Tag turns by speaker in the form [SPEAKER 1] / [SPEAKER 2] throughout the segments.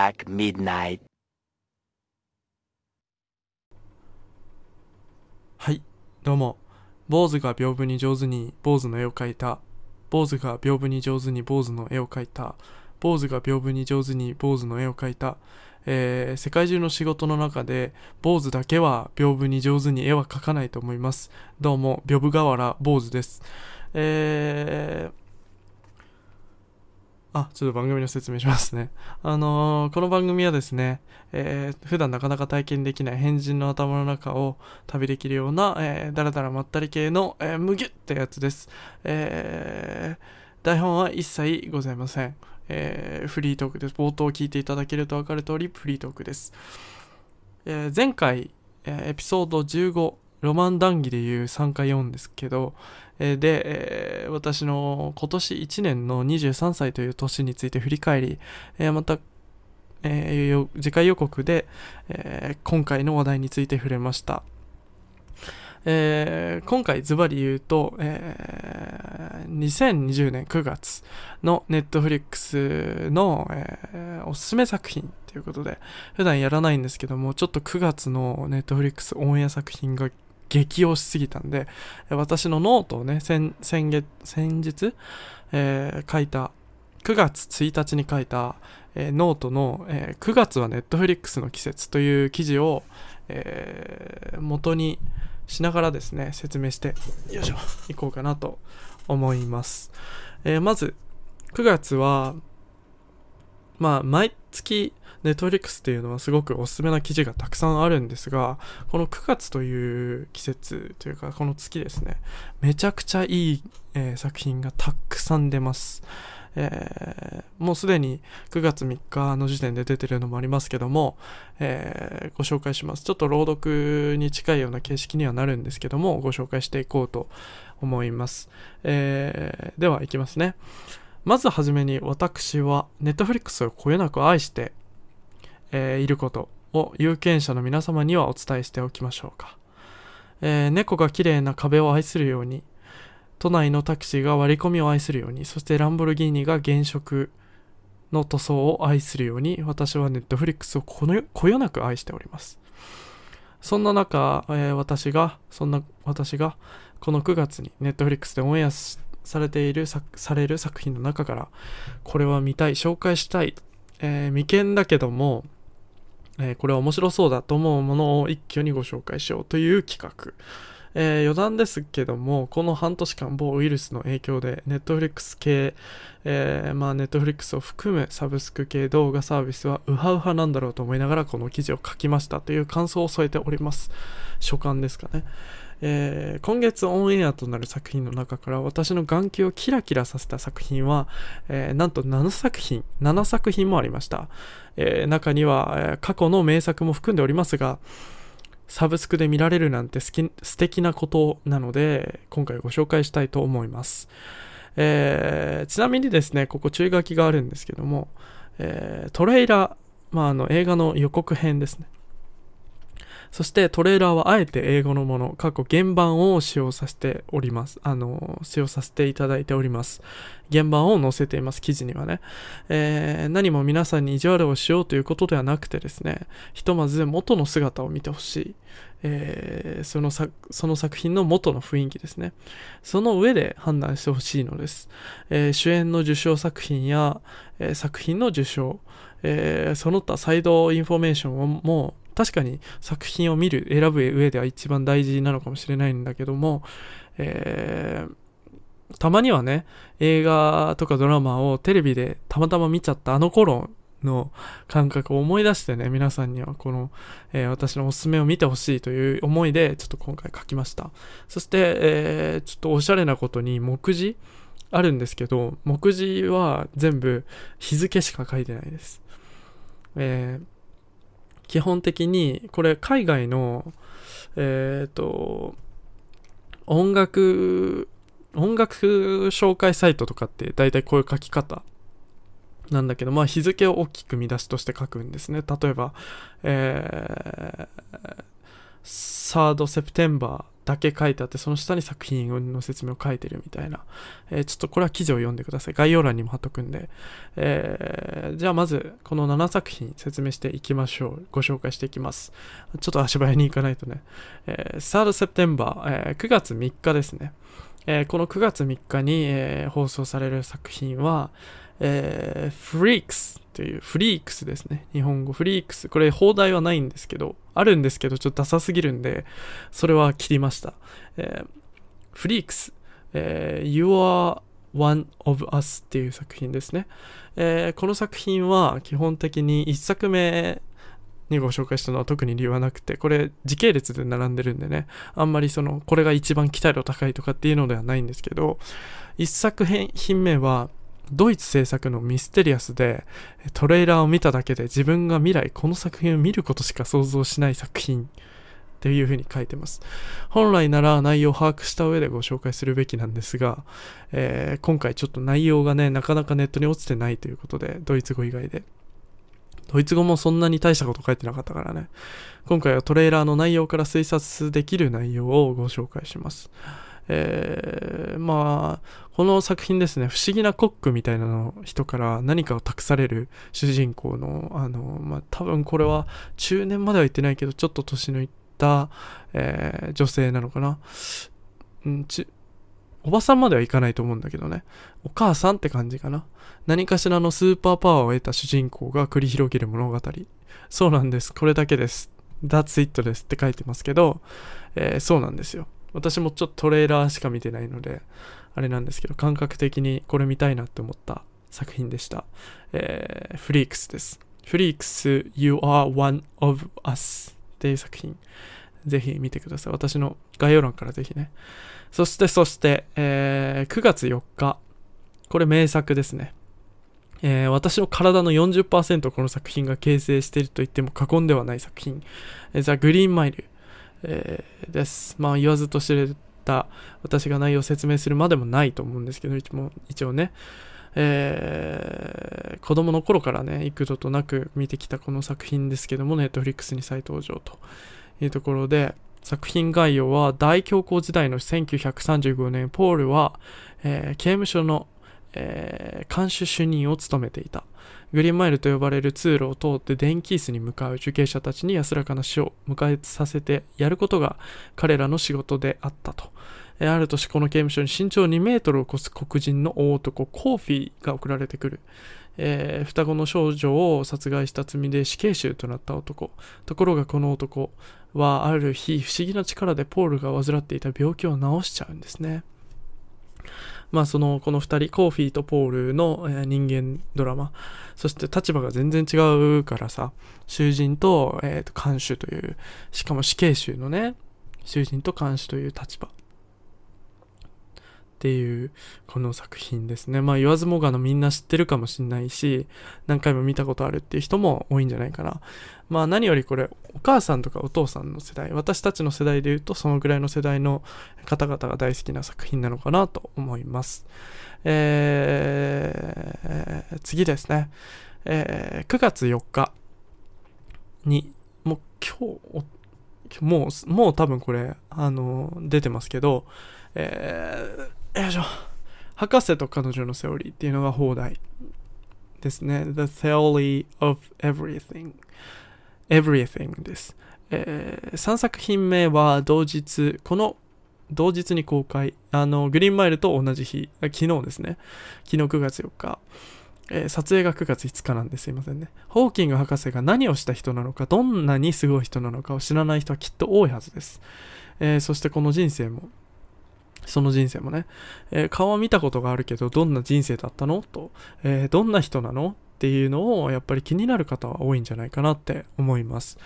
[SPEAKER 1] o'clock midnight.
[SPEAKER 2] はい、どうも。坊主が屏風に上手に坊主の絵を描いた。坊主が屏風に上手に坊主の絵を描いた。坊主が屏風に上手に坊主の絵を描いた。えー世界中の仕事の中で坊主だけは屏風に上手に絵は描かないと思います。どうも、屏風河原坊主です。えーあ、ちょっと番組の説明しますね。あのーこの番組はですね、えー普段なかなか体験できない変人の頭の中を旅できるような、えー、だらだらまったり系の、えー、むぎゅってやつです。えー台本は一切ございません。えーフリートークです。冒頭聞いていただけると分かる通り、フリートークです。えー前回、えーエピソード15、ロマン談義でいう3回4ですけど、で、私の今年1年の23歳という年について振り返り、また、次回予告で、今回の話題について触れました。えー今回ズバリ言うと、えー2020年9月の Netflix の、えーおすすめ作品ということで、普段やらないんですけども、ちょっと9月の Netflix オンエア作品が激推しすぎたんで、私のノートをね、先先月、先日、えー書いた、9月1日に書いた、えーノートの、えー9月は Netflix の季節という記事を、えー元にしながらですね、説明して、よいしょ、いこうかなと思います。えまず、9月は、まあ、毎月、ネットフリックスっていうのはすごくおすすめな記事がたくさんあるんですが、この9月という季節というか、この月ですね、めちゃくちゃいい、えー作品がたくさん出ます。えーもうすでに9月3日の時点で出てるのもありますけども、えーご紹介します。ちょっと朗読に近いような形式にはなるんですけども、ご紹介していこうと思います。えーでは、いきますね。まずはじめに私は Netflix をこよなく愛して、えーいることを有権者の皆様にはお伝えしておきましょうか。えー猫が綺麗な壁を愛するように、都内のタクシーが割り込みを愛するように、そしてランボルギーニが原色の塗装を愛するように、私はネットフリックスをこのこよなく愛しております。そんな中、えー私が、そんな私が、この9月にネットフリックスでオンエアされているさ、される作品の中から、これは見たい、紹介したい、えー未見だけども、えーこれは面白そうだと思うものを一挙にご紹介しようという企画。えー余談ですけども、この半年間某ウイルスの影響で、ネットフリックス系、えーまあネットフリックスを含むサブスク系動画サービスはウハウハなんだろうと思いながらこの記事を書きましたという感想を添えております。書簡ですかね。えー今月オンエアとなる作品の中から私の眼球をキラキラさせた作品は、えーなんと7作品、7作品もありました。えー中には、過去の名作も含んでおりますが、サブスクで見られるなんて好き素敵なことなので、今回ご紹介したいと思います。えーちなみにですね、ここ注意書きがあるんですけども、えートレーラー、まあ、あの映画の予告編ですね。そしてトレーラーはあえて英語のもの、過去原版を使用させております。あの、使用させていただいております。原版を載せています、記事にはね。えー何も皆さんに意地悪をしようということではなくてですね、ひとまず元の姿を見てほしい。えーその作その作品の元の雰囲気ですね。その上で判断してほしいのです。えー主演の受賞作品や、えー作品の受賞、えーその他 side information をも確かに作品を見る、選ぶ上では一番大事なのかもしれないんだけども、えーたまにはね、映画とかドラマをテレビでたまたま見ちゃったあの頃の感覚を思い出してね、皆さんにはこの、えー私のおすすめを見てほしいという思いでちょっと今回書きました。そして、えーちょっとおしゃれなことに目次あるんですけど、目次は全部日付しか書いてないです。えー基本的にこれ海外のえっ、と音楽音楽紹介サイトとかって大体こういう書き方なんだけど、まあ日付を大きく見出しとして書くんですね。例えば、えー 3rd September だけ書いてあって、その下に作品の説明を書いてるみたいな。えー、ちょっとこれは記事を読んでください。概要欄にも貼っとくんで。えー、じゃあまず、この7作品説明していきましょう。ご紹介していきます。ちょっと足早に行かないとね。えー、3rd September、えー、9月3日ですね。え、この9月3日に、え、放送される作品は、えー、フリークスという、フリークスですね。日本語、フリークス。これ、放題はないんですけど、あるんですけど、ちょっとダサすぎるんで、それは切りました。えー、フリークス、えー、You are one of us っていう作品ですね。えー、この作品は基本的に1作目にご紹介したのは特に理由はなくて、これ時系列で並んでるんでね、あんまりその、これが一番期待度高いとかっていうのではないんですけど、1作品目は、ドイツ制作のミステリアスでトレーラーを見ただけで自分が未来この作品を見ることしか想像しない作品っていうふうに書いてます。本来なら内容を把握した上でご紹介するべきなんですが、えー、今回ちょっと内容がね、なかなかネットに落ちてないということで、ドイツ語以外で。ドイツ語もそんなに大したこと書いてなかったからね。今回はトレーラーの内容から推察できる内容をご紹介します。えー、まあ、この作品ですね、不思議なコックみたいなの人から何かを託される主人公の、あの、まあ、多分これは中年までは言ってないけど、ちょっと年のいった、えー、女性なのかな。うんちおばさんまではいかないと思うんだけどね。お母さんって感じかな。何かしらのスーパーパワーを得た主人公が繰り広げる物語。そうなんです。これだけです。That's it ですって書いてますけど、えー、そうなんですよ。私もちょっとトレーラーしか見てないので、あれなんですけど、感覚的にこれ見たいなって思った作品でした。えー、フリークスです。フリークス You are one of us っていう作品。ぜひ見てください。私の概要欄からぜひね。そして、そして、えー、9月4日。これ名作ですね。えー、私の体の40%この作品が形成していると言っても過言ではない作品。ザ・グリーンマイル。えー、です。まあ言わずと知れた私が内容を説明するまでもないと思うんですけど、一応ね、えー、子供の頃からね、幾度となく見てきたこの作品ですけども、ネットフリックスに再登場というところで、作品概要は大恐慌時代の1935年、ポールは、えー、刑務所の、えー、監守主任を務めていた。グリーンマイルと呼ばれる通路を通って電気椅子に向かう受刑者たちに安らかな死を迎えさせてやることが彼らの仕事であったと。ある年この刑務所に身長2メートルを超す黒人の大男コーフィーが送られてくる。えー、双子の少女を殺害した罪で死刑囚となった男。ところがこの男はある日不思議な力でポールが患っていた病気を治しちゃうんですね。まあその、この二人、コーフィーとポールの、人間ドラマ。そして立場が全然違うからさ、囚人と、えっ、ー、と、監守という、しかも死刑囚のね、囚人と監守という立場。っていうこの作品ですね。まあ言わずもがなみんな知ってるかもしんないし、何回も見たことあるっていう人も多いんじゃないかな。まあ何よりこれ、お母さんとかお父さんの世代、私たちの世代で言うとそのぐらいの世代の方々が大好きな作品なのかなと思います。えー、次ですね。えー、9月4日に、もう今日、もう、もう多分これ、あの、出てますけど、えー、よいしょ。博士と彼女のセオリーっていうのが放題ですね。The Theory of Everything. Everything です。えー、3作品目は同日、この同日に公開。あの、グリーンマイルと同じ日、昨日ですね。昨日9月4日。えー、撮影が9月5日なんですいませんね。ホーキング博士が何をした人なのか、どんなにすごい人なのかを知らない人はきっと多いはずです。えー、そしてこの人生もその人生もね、えー、顔は見たことがあるけど、どんな人生だったの？と、えー、どんな人なの？っていうのをやっぱり気になる方は多いんじゃないかなって思います。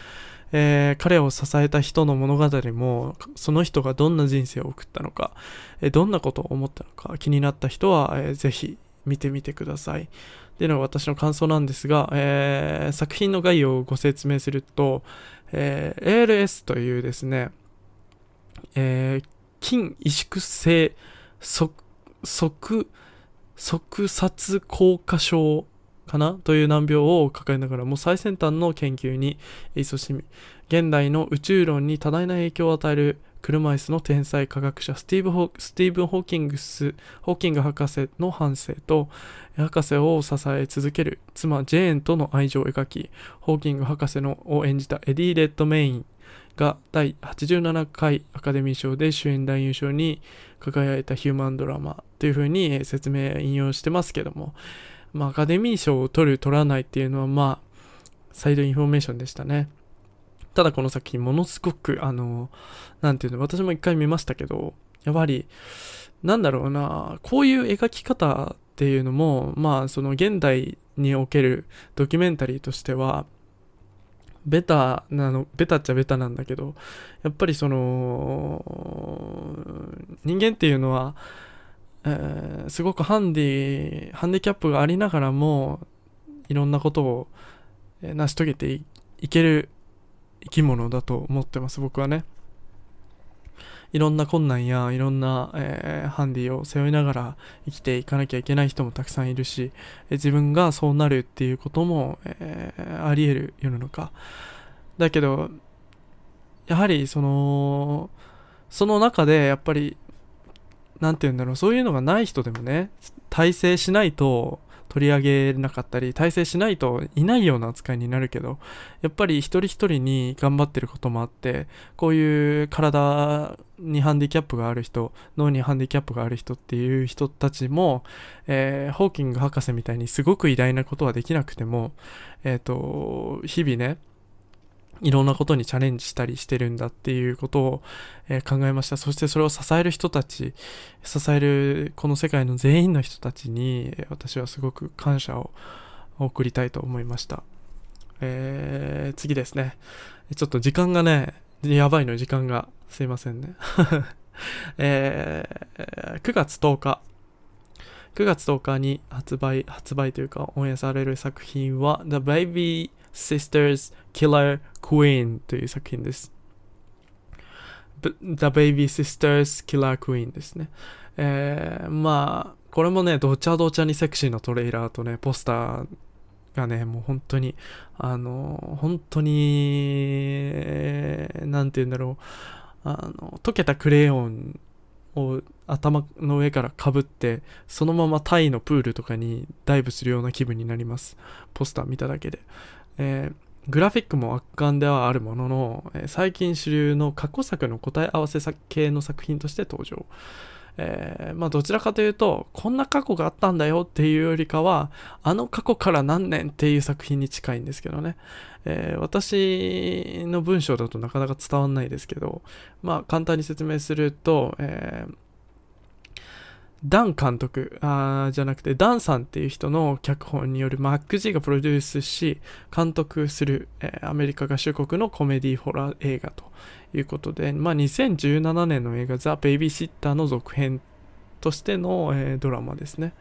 [SPEAKER 2] えー、彼を支えた人の物語も、その人がどんな人生を送ったのか、えどんなことを思ったのか気になった人は、えー、ぜひ見てみてください。っていうのが私の感想なんですが、えー、作品の概要をご説明すると、えー、ALS というですね、えー、筋萎縮性側、側、側殺硬化症かなという難病を抱えながらも最先端の研究に勤しみ、現代の宇宙論に多大な影響を与える車椅子の天才科学者スティーブホスティーブン・ホーキングス、ホーキング博士の半生と、博士を支え続ける妻ジェーンとの愛情を描き、ホーキング博士のを演じたエディ・レッドメインが第87回アカデミー賞で主演男優賞に輝いたヒューマンドラマというふうに説明引用してますけども、まあ、アカデミー賞を取る取らないっていうのはまあ side information でしたね。ただこの作品ものすごく、あの、なんていうの、私も一回見ましたけど、やっぱり、なんだろうな、こういう描き方っていうのも、まあ、その現代におけるドキュメンタリーとしては、ベタなの、ベタっちゃベタなんだけど、やっぱりその、人間っていうのは、えー、すごくハンディ、ハンディキャップがありながらも、いろんなことを成し遂げていける生き物だと思ってます、僕はね。いろんな困難やいろんな、えー、ハンディを背負いながら生きていかなきゃいけない人もたくさんいるし、え自分がそうなるっていうことも、えー、あり得る世の中。だけど、やはりその、その中でやっぱり、なんて言うんだろう、そういうのがない人でもね、体制しないと、取り上げなかったり、体制しないといないような扱いになるけど、やっぱり一人一人に頑張ってることもあって、こういう体にハンディキャップがある人、脳にハンディキャップがある人っていう人たちも、えー、ホーキング博士みたいにすごく偉大なことはできなくても、えっ、ー、と、日々ね、いろんなことにチャレンジしたりしてるんだっていうことを、えー、考えました。そしてそれを支える人たち、支えるこの世界の全員の人たちに、私はすごく感謝を送りたいと思いました。えー、次ですね。ちょっと時間がね、やばいの時間が。すいませんね。えー、9月10日。9月10日に発売、発売というかオンエアされる作品は The Baby Sisters Killer Queen という作品です。The Baby Sisters Killer Queen ですね。えー、まあ、これもね、どちゃどちゃにセクシーなトレーラーとね、ポスターがね、もう本当に、あの、本当に、なんて言うんだろう、あの、溶けたクレヨンを頭の上からかぶってそのままタイのプールとかにダイブするような気分になりますポスター見ただけで、えー、グラフィックも圧巻ではあるものの、えー、最近主流の過去作の答え合わせ系の作品として登場。えー、まあどちらかというとこんな過去があったんだよっていうよりかはあの過去から何年っていう作品に近いんですけどね、えー、私の文章だとなかなか伝わんないですけどまあ簡単に説明すると、えーダン監督あじゃなくてダンさんっていう人の脚本によるマック・ジーがプロデュースし監督する、えー、アメリカ合衆国のコメディホラー映画ということで、まあ、2017年の映画ザ・ベイビーシッターの続編としての、えー、ドラマですね。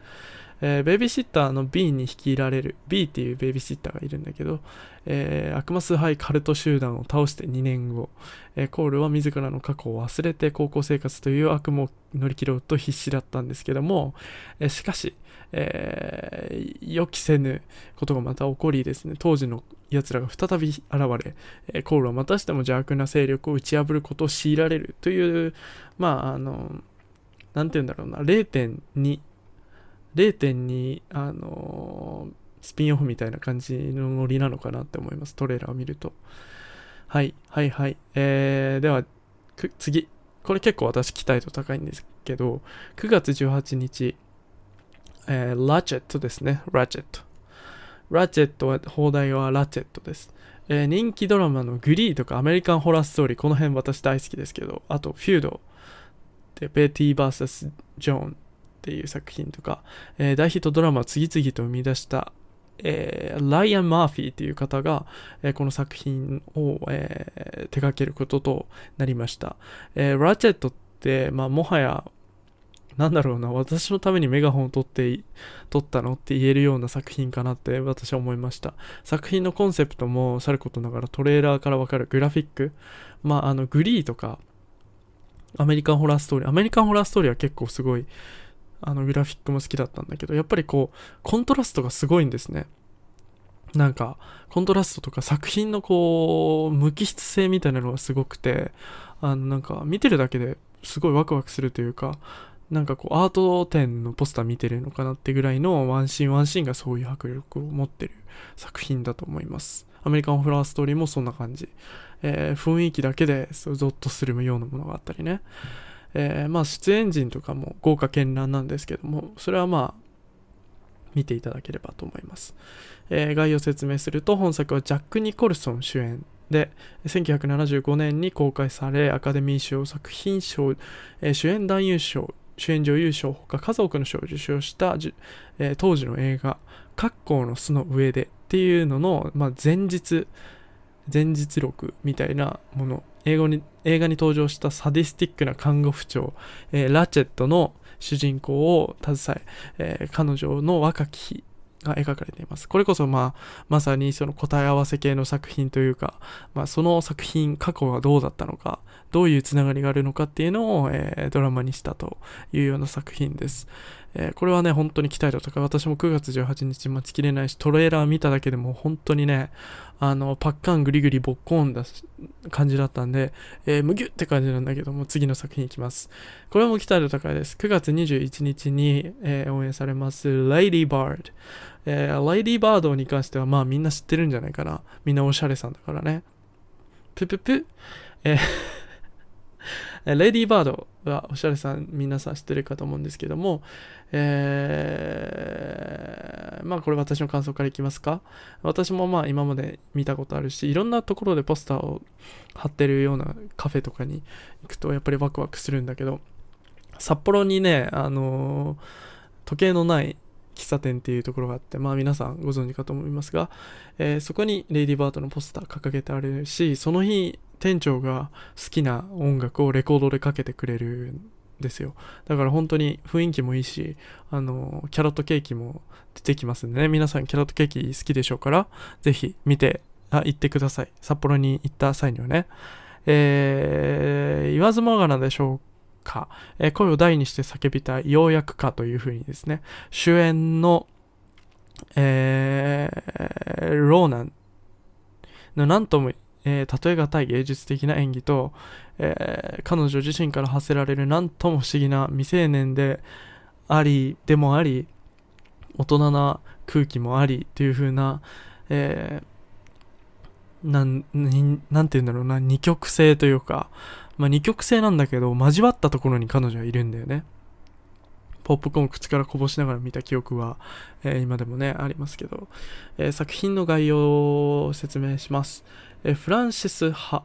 [SPEAKER 2] えー、ベイビーシッターの B に率いられる B っていうベイビーシッターがいるんだけど、えー、悪魔崇拝カルト集団を倒して2年後、えー、コールは自らの過去を忘れて高校生活という悪夢を乗り切ろうと必死だったんですけども、えしかし、え予期せぬことがまた起こりですね、当時の奴らが再び現れ、えコールはまたしても邪悪な勢力を打ち破ることを強いられるという、まあ、あの、なんて言うんだろうな、0.2 0.2あのスピンオフみたいな感じのノリなのかなって思います。トレーラーを見ると。はいはいはい。えー、では次。これ結構私期待度高いんですけど9月18日えー、ラチェットですね。ラチェット。ラチェットは放題はラチェットです。えー、人気ドラマのグリーとかアメリカンホラーストーリー。この辺私大好きですけど。あとフュード。でベティー VS ジョーンっていう作品とか、えー、大ヒットドラマを次々と生み出した、えー、ライアン・マーフィーという方が、えー、この作品を、えー、手掛けることとなりました。えラチェットって、まあ、もはやなんだろうな、私のためにメガホンを取って、撮ったのって言えるような作品かなって私は思いました。作品のコンセプトもさることながらトレーラーからわかるグラフィック、まああのグリーとか、アメリカンホラーストーリー、アメリカンホラーストーリーは結構すごいあのグラフィックも好きだったんだけどやっぱりこうコントラストがすごいんですね。なんかコントラストとか作品のこう無機質性みたいなのがすごくてあのなんか見てるだけですごいワクワクするというかなんかこうアート展のポスター見てるのかなってぐらいのワンシーンワンシーンがそういう迫力を持ってる作品だと思います。アメリカンフラーストーリーもそんな感じ、えー、雰囲気だけでゾッとするようなものがあったりね、えー、まあ出演陣とかも豪華絢爛なんですけどもそれはまあ見ていただければと思います、えー、概要説明すると本作はジャック・ニコルソン主演で1975年に公開されアカデミー賞作品賞、えー、主演男優賞主演女優賞ほか数多くの賞を受賞した、えー、当時の映画「格好の巣の上で」っていうのの、まあ、前日前日録みたいなもの英語に映画に登場したサディスティックな看護婦長、えー、ラチェットの主人公を携ええー、彼女の若き日が描かれています。これこそ、まあ、まさにその答え合わせ系の作品というか、まあ、その作品、過去はどうだったのか、どういうつながりがあるのかっていうのを、えー、ドラマにしたというような作品です。えー、これはね、本当に期待度高い。私も9月18日待ちきれないし、トレーラー見ただけでも本当にね、あの、パッカングリグリボッコーンだ感じだったんで、えー、むぎゅって感じなんだけども、次の作品いきます。これも期待度高いです。9月21日に、えー、応援されます、Lady Bard。えー、ライディーバードに関してはまあみんな知ってるんじゃないかな。みんなおしゃれさんだからね。ぷぷぷ。えーレディーバードはおしゃれさん皆さん知ってるかと思うんですけども、えー、まあこれ私の感想からいきますか。私もまあ今まで見たことあるしいろんなところでポスターを貼ってるようなカフェとかに行くとやっぱりワクワクするんだけど札幌にねあのー、時計のない喫茶店っていうところがあって、まあ皆さんご存知かと思いますが、えー、そこにレイディーバードのポスター掲げてあるし、その日店長が好きな音楽をレコードでかけてくれるんですよ。だから本当に雰囲気もいいし、あの、キャロットケーキも出てきますんでね、皆さんキャロットケーキ好きでしょうから、ぜひ見て、あ、行ってください。札幌に行った際にはね。えー、言わずもがなでしょうか、えー、声を大にして叫びたい、ようやくかというふうにですね、主演の、えー、ローナンのなんとも、えー、例え難い芸術的な演技と、えー、彼女自身から発せられるなんとも不思議な未成年であり、でもあり、大人な空気もありっていう風な、えー、なん、なんて言うんだろうな、二極性というか、まあ、二極性なんだけど、交わったところに彼女はいるんだよね。ポップコーンを口からこぼしながら見た記憶は、えー、今でもね、ありますけど、えー、作品の概要を説明します。フランシス・ハ、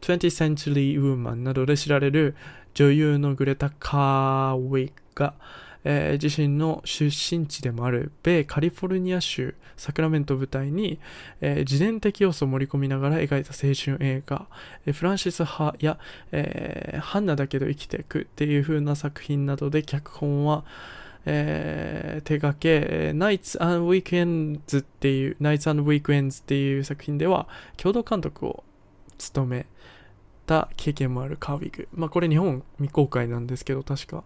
[SPEAKER 2] 20th Century Woman などで知られる女優のグレタ・カーウィッが、えー、自身の出身地でもある米カリフォルニア州サクラメントを舞台に、えー、自伝的要素を盛り込みながら描いた青春映画、えー、フランシス・ハや、え、ハンナだけど生きていくっていう風な作品などで脚本は、えー、手掛け、Nights and Weekends っていう、Nights and Weekends っていう作品では共同監督を務めた経験もあるカーウィグ。まあこれ日本未公開なんですけど確か。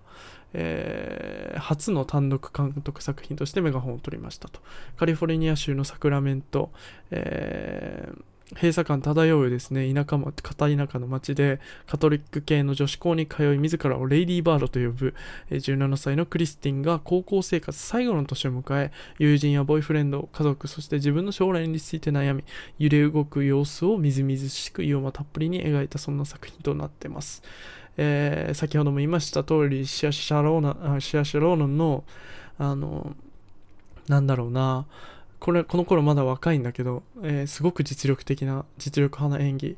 [SPEAKER 2] えー、初の単独監督作品としてメガホンを取りましたと。カリフォルニア州のサクラメント、えー、閉鎖感漂うですね、田舎も、片田舎の町で、カトリック系の女子校に通い、自らをレイディーバードと呼ぶ、17歳のクリスティンが高校生活最後の年を迎え、友人やボイフレンド、家族、そして自分の将来について悩み、揺れ動く様子をみずみずしく、ユーモアたっぷりに描いたそんな作品となっています。えー、先ほども言いました通り、シア・シャローナ、シア・シャローナの、あの、なんだろうな、これ、この頃まだ若いんだけど、えー、すごく実力的な、実力派な演技。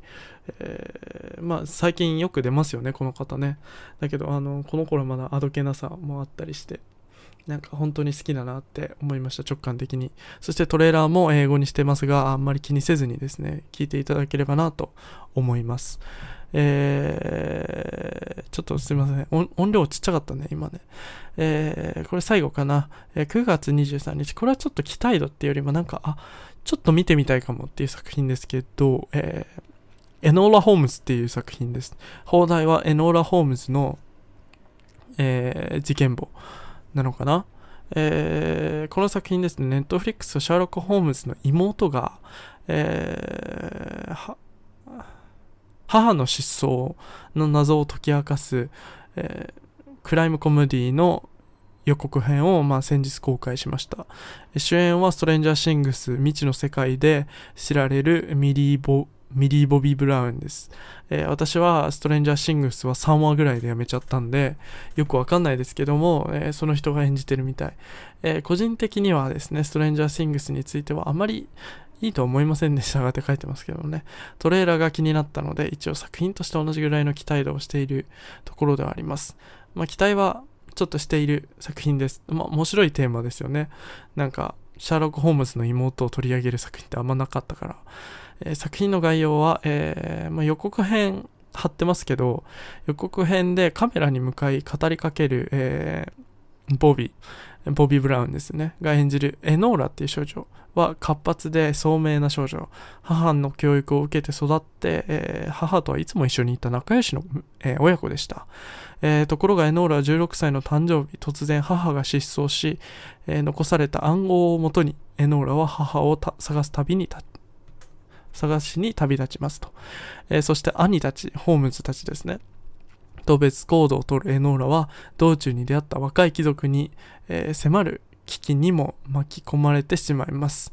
[SPEAKER 2] えー、まあ、最近よく出ますよね、この方ね。だけど、あの、この頃まだあどけなさもあったりして、なんか本当に好きだなって思いました、直感的に。そしてトレーラーも英語にしてますが、あんまり気にせずにですね、聞いていただければなと思います。えー、ちょっとすいません音。量ちっちゃかったね、今ね。えー、これ最後かな。えー、9月23日。これはちょっと期待度っていうよりもなんか、あ、ちょっと見てみたいかもっていう作品ですけど、えー、エノーラ・ホームズっていう作品です。放題はエノーラ・ホームズの、えー、事件簿なのかなえー、この作品ですね、ネットフリックスとシャーロック・ホームズの妹が、えー、母の失踪の謎を解き明かす、えー、クライムコメディの予告編を、まあ、先日公開しました。主演はストレンジャーシングス未知の世界で知られるミリーボ・ミリー・ボビー・ブラウンです、えー、私はストレンジャーシングスは3話ぐらいでやめちゃったんで、よくわかんないですけども、えー、その人が演じてるみたい、えー、個人的にはですね、ストレンジャーシングスについてはあまりいいと思いませんでしたがって書いてますけどね。トレーラーが気になったので、一応作品として同じぐらいの期待度をしているところではあります。まあ、期待はちょっとしている作品です。まあ、面白いテーマですよね。なんか、シャーロック・ホームズの妹を取り上げる作品ってあんまなかったから。えー、作品の概要は、えー、まあ、予告編貼ってますけど、予告編でカメラに向かい語りかける、えー、ボビー、ボビー・ブラウンですね、が演じるエノーラっていう少女は活発で聡明な少女。母の教育を受けて育って、えー、母とはいつも一緒にいた仲良しの、えー、親子でした。えー、ところがエノーラは16歳の誕生日、突然母が失踪し、え残された暗号をもとにエノーラは母を探す旅に探しに旅立ちますと。えそして兄たち、ホームズたちですね。と別行動をとるエノーラは道中に出会った若い貴族に、え迫る危機にも巻き込まれてしまいます。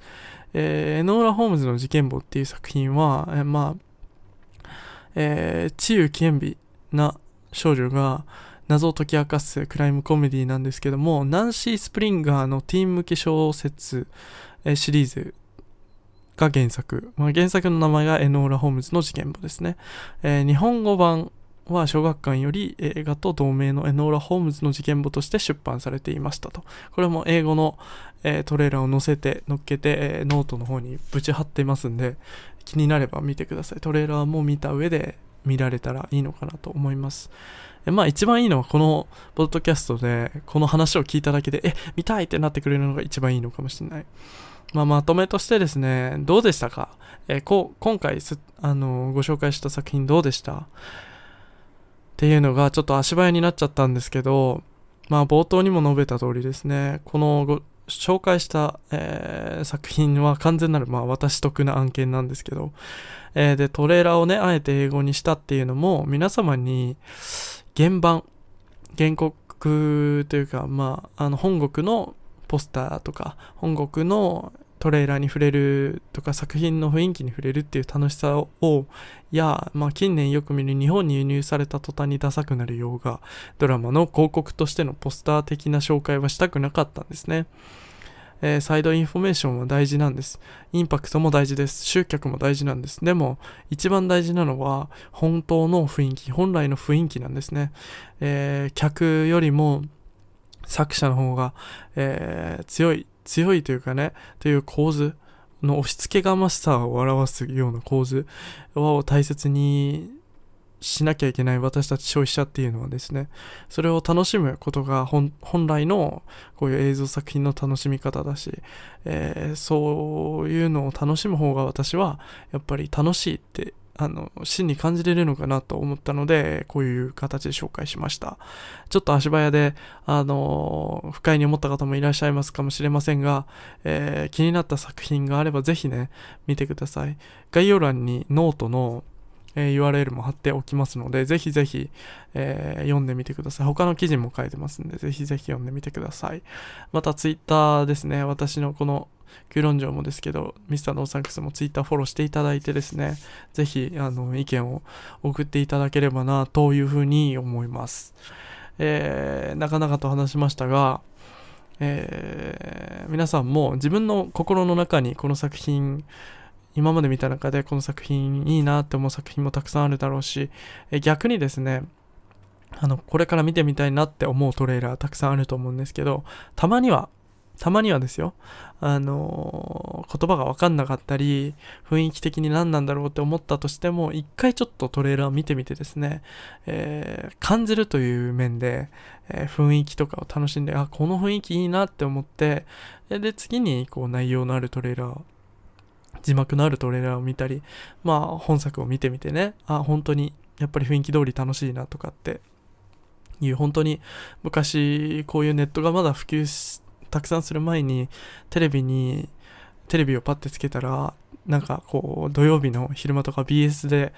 [SPEAKER 2] えー、エノーラ・ホームズの事件簿っていう作品は、えー、まあ、えー、知勇兼備な少女が謎を解き明かすクライムコメディなんですけども、ナンシー・スプリンガーのティーン向け小説、えー、シリーズが原作。まあ、原作の名前がエノーラ・ホームズの事件簿ですね。えー、日本語版は小学館より映画と同名のエノーラ・ホームズの事件簿として出版されていましたと。これも英語の、えー、トレーラーを載せて、載っけて、えー、ノートの方にぶち貼っていますんで、気になれば見てください。トレーラーも見た上で見られたらいいのかなと思います。まあ一番いいのはこのポッドキャストでこの話を聞いただけで、え、見たいってなってくれるのが一番いいのかもしれない。まあ、まとめとしてですね、どうでしたか？えこ今回あのご紹介した作品どうでした？っていうのがちょっと足早になっちゃったんですけど、まあ冒頭にも述べた通りですね、このご紹介した、えー、作品は完全なる、まあ私得な案件なんですけど、えー、で、トレーラーをね、あえて英語にしたっていうのも、皆様に原版、原告というか、まあ、あの本国のポスターとか、本国のトレーラーに触れるとか作品の雰囲気に触れるっていう楽しさを、や、まあ近年よく見る日本に輸入された途端にダサくなる洋画、ドラマの広告としてのポスター的な紹介はしたくなかったんですね。えー、サイドインフォメーションは大事なんです。インパクトも大事です。集客も大事なんです。でも、一番大事なのは、本当の雰囲気、本来の雰囲気なんですね。えー、客よりも、作者の方が、えー、強い強いというかね、という構図の押し付けがましさを表すような構図を大切にしなきゃいけない私たち消費者っていうのはですね、それを楽しむことが本来のこういう映像作品の楽しみ方だし、えー、そういうのを楽しむ方が私はやっぱり楽しいってあの、真に感じれるのかなと思ったので、こういう形で紹介しました。ちょっと足早で、あの、不快に思った方もいらっしゃいますかもしれませんが、えー、気になった作品があればぜひね、見てください。概要欄にノートの、えー、URL も貼っておきますので、ぜひぜひ、えー、読んでみてください。他の記事も書いてますんで、ぜひぜひ読んでみてください。また Twitter ですね、私のこの九論城もですけど、ミスターノーサンクスもツイッターフォローしていただいてですね、ぜひ、あの、意見を送っていただければな、というふうに思います。えー、なかなかと話しましたが、えー、皆さんも自分の心の中にこの作品、今まで見た中でこの作品いいなって思う作品もたくさんあるだろうし、え逆にですね、あの、これから見てみたいなって思うトレーラーたくさんあると思うんですけど、たまにはたまにはですよ、あのー、言葉がわかんなかったり、雰囲気的に何なんだろうって思ったとしても、一回ちょっとトレーラーを見てみてですね、えー、感じるという面で、えー、雰囲気とかを楽しんで、あ、この雰囲気いいなって思って、で、次にこう内容のあるトレーラー、字幕のあるトレーラーを見たり、まあ本作を見てみてね、あ、本当にやっぱり雰囲気通り楽しいなとかって。いう本当に昔こういうネットがまだ普及したくさんする前にテレビにテレビをパッてつけたらなんかこう土曜日の昼間とか BS で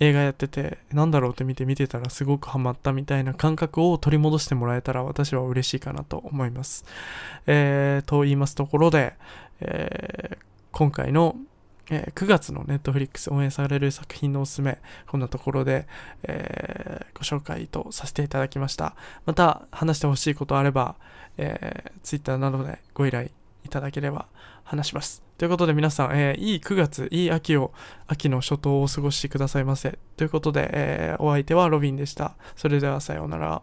[SPEAKER 2] 映画やっててなんだろうって見て見てたらすごくハマったみたいな感覚を取り戻してもらえたら私は嬉しいかなと思います。えー、と言いますところで、えー、今回のえー、9月の Netflix 応援される作品のおすすめ、こんなところで、えー、ご紹介とさせていただきました。また話してほしいことあれば、えー、Twitter などでご依頼いただければ話します。ということで皆さん、えー、いい9月、いい秋を、秋の初冬をお過ごしくださいませ。ということで、え、お相手はロビンでした。それではさようなら。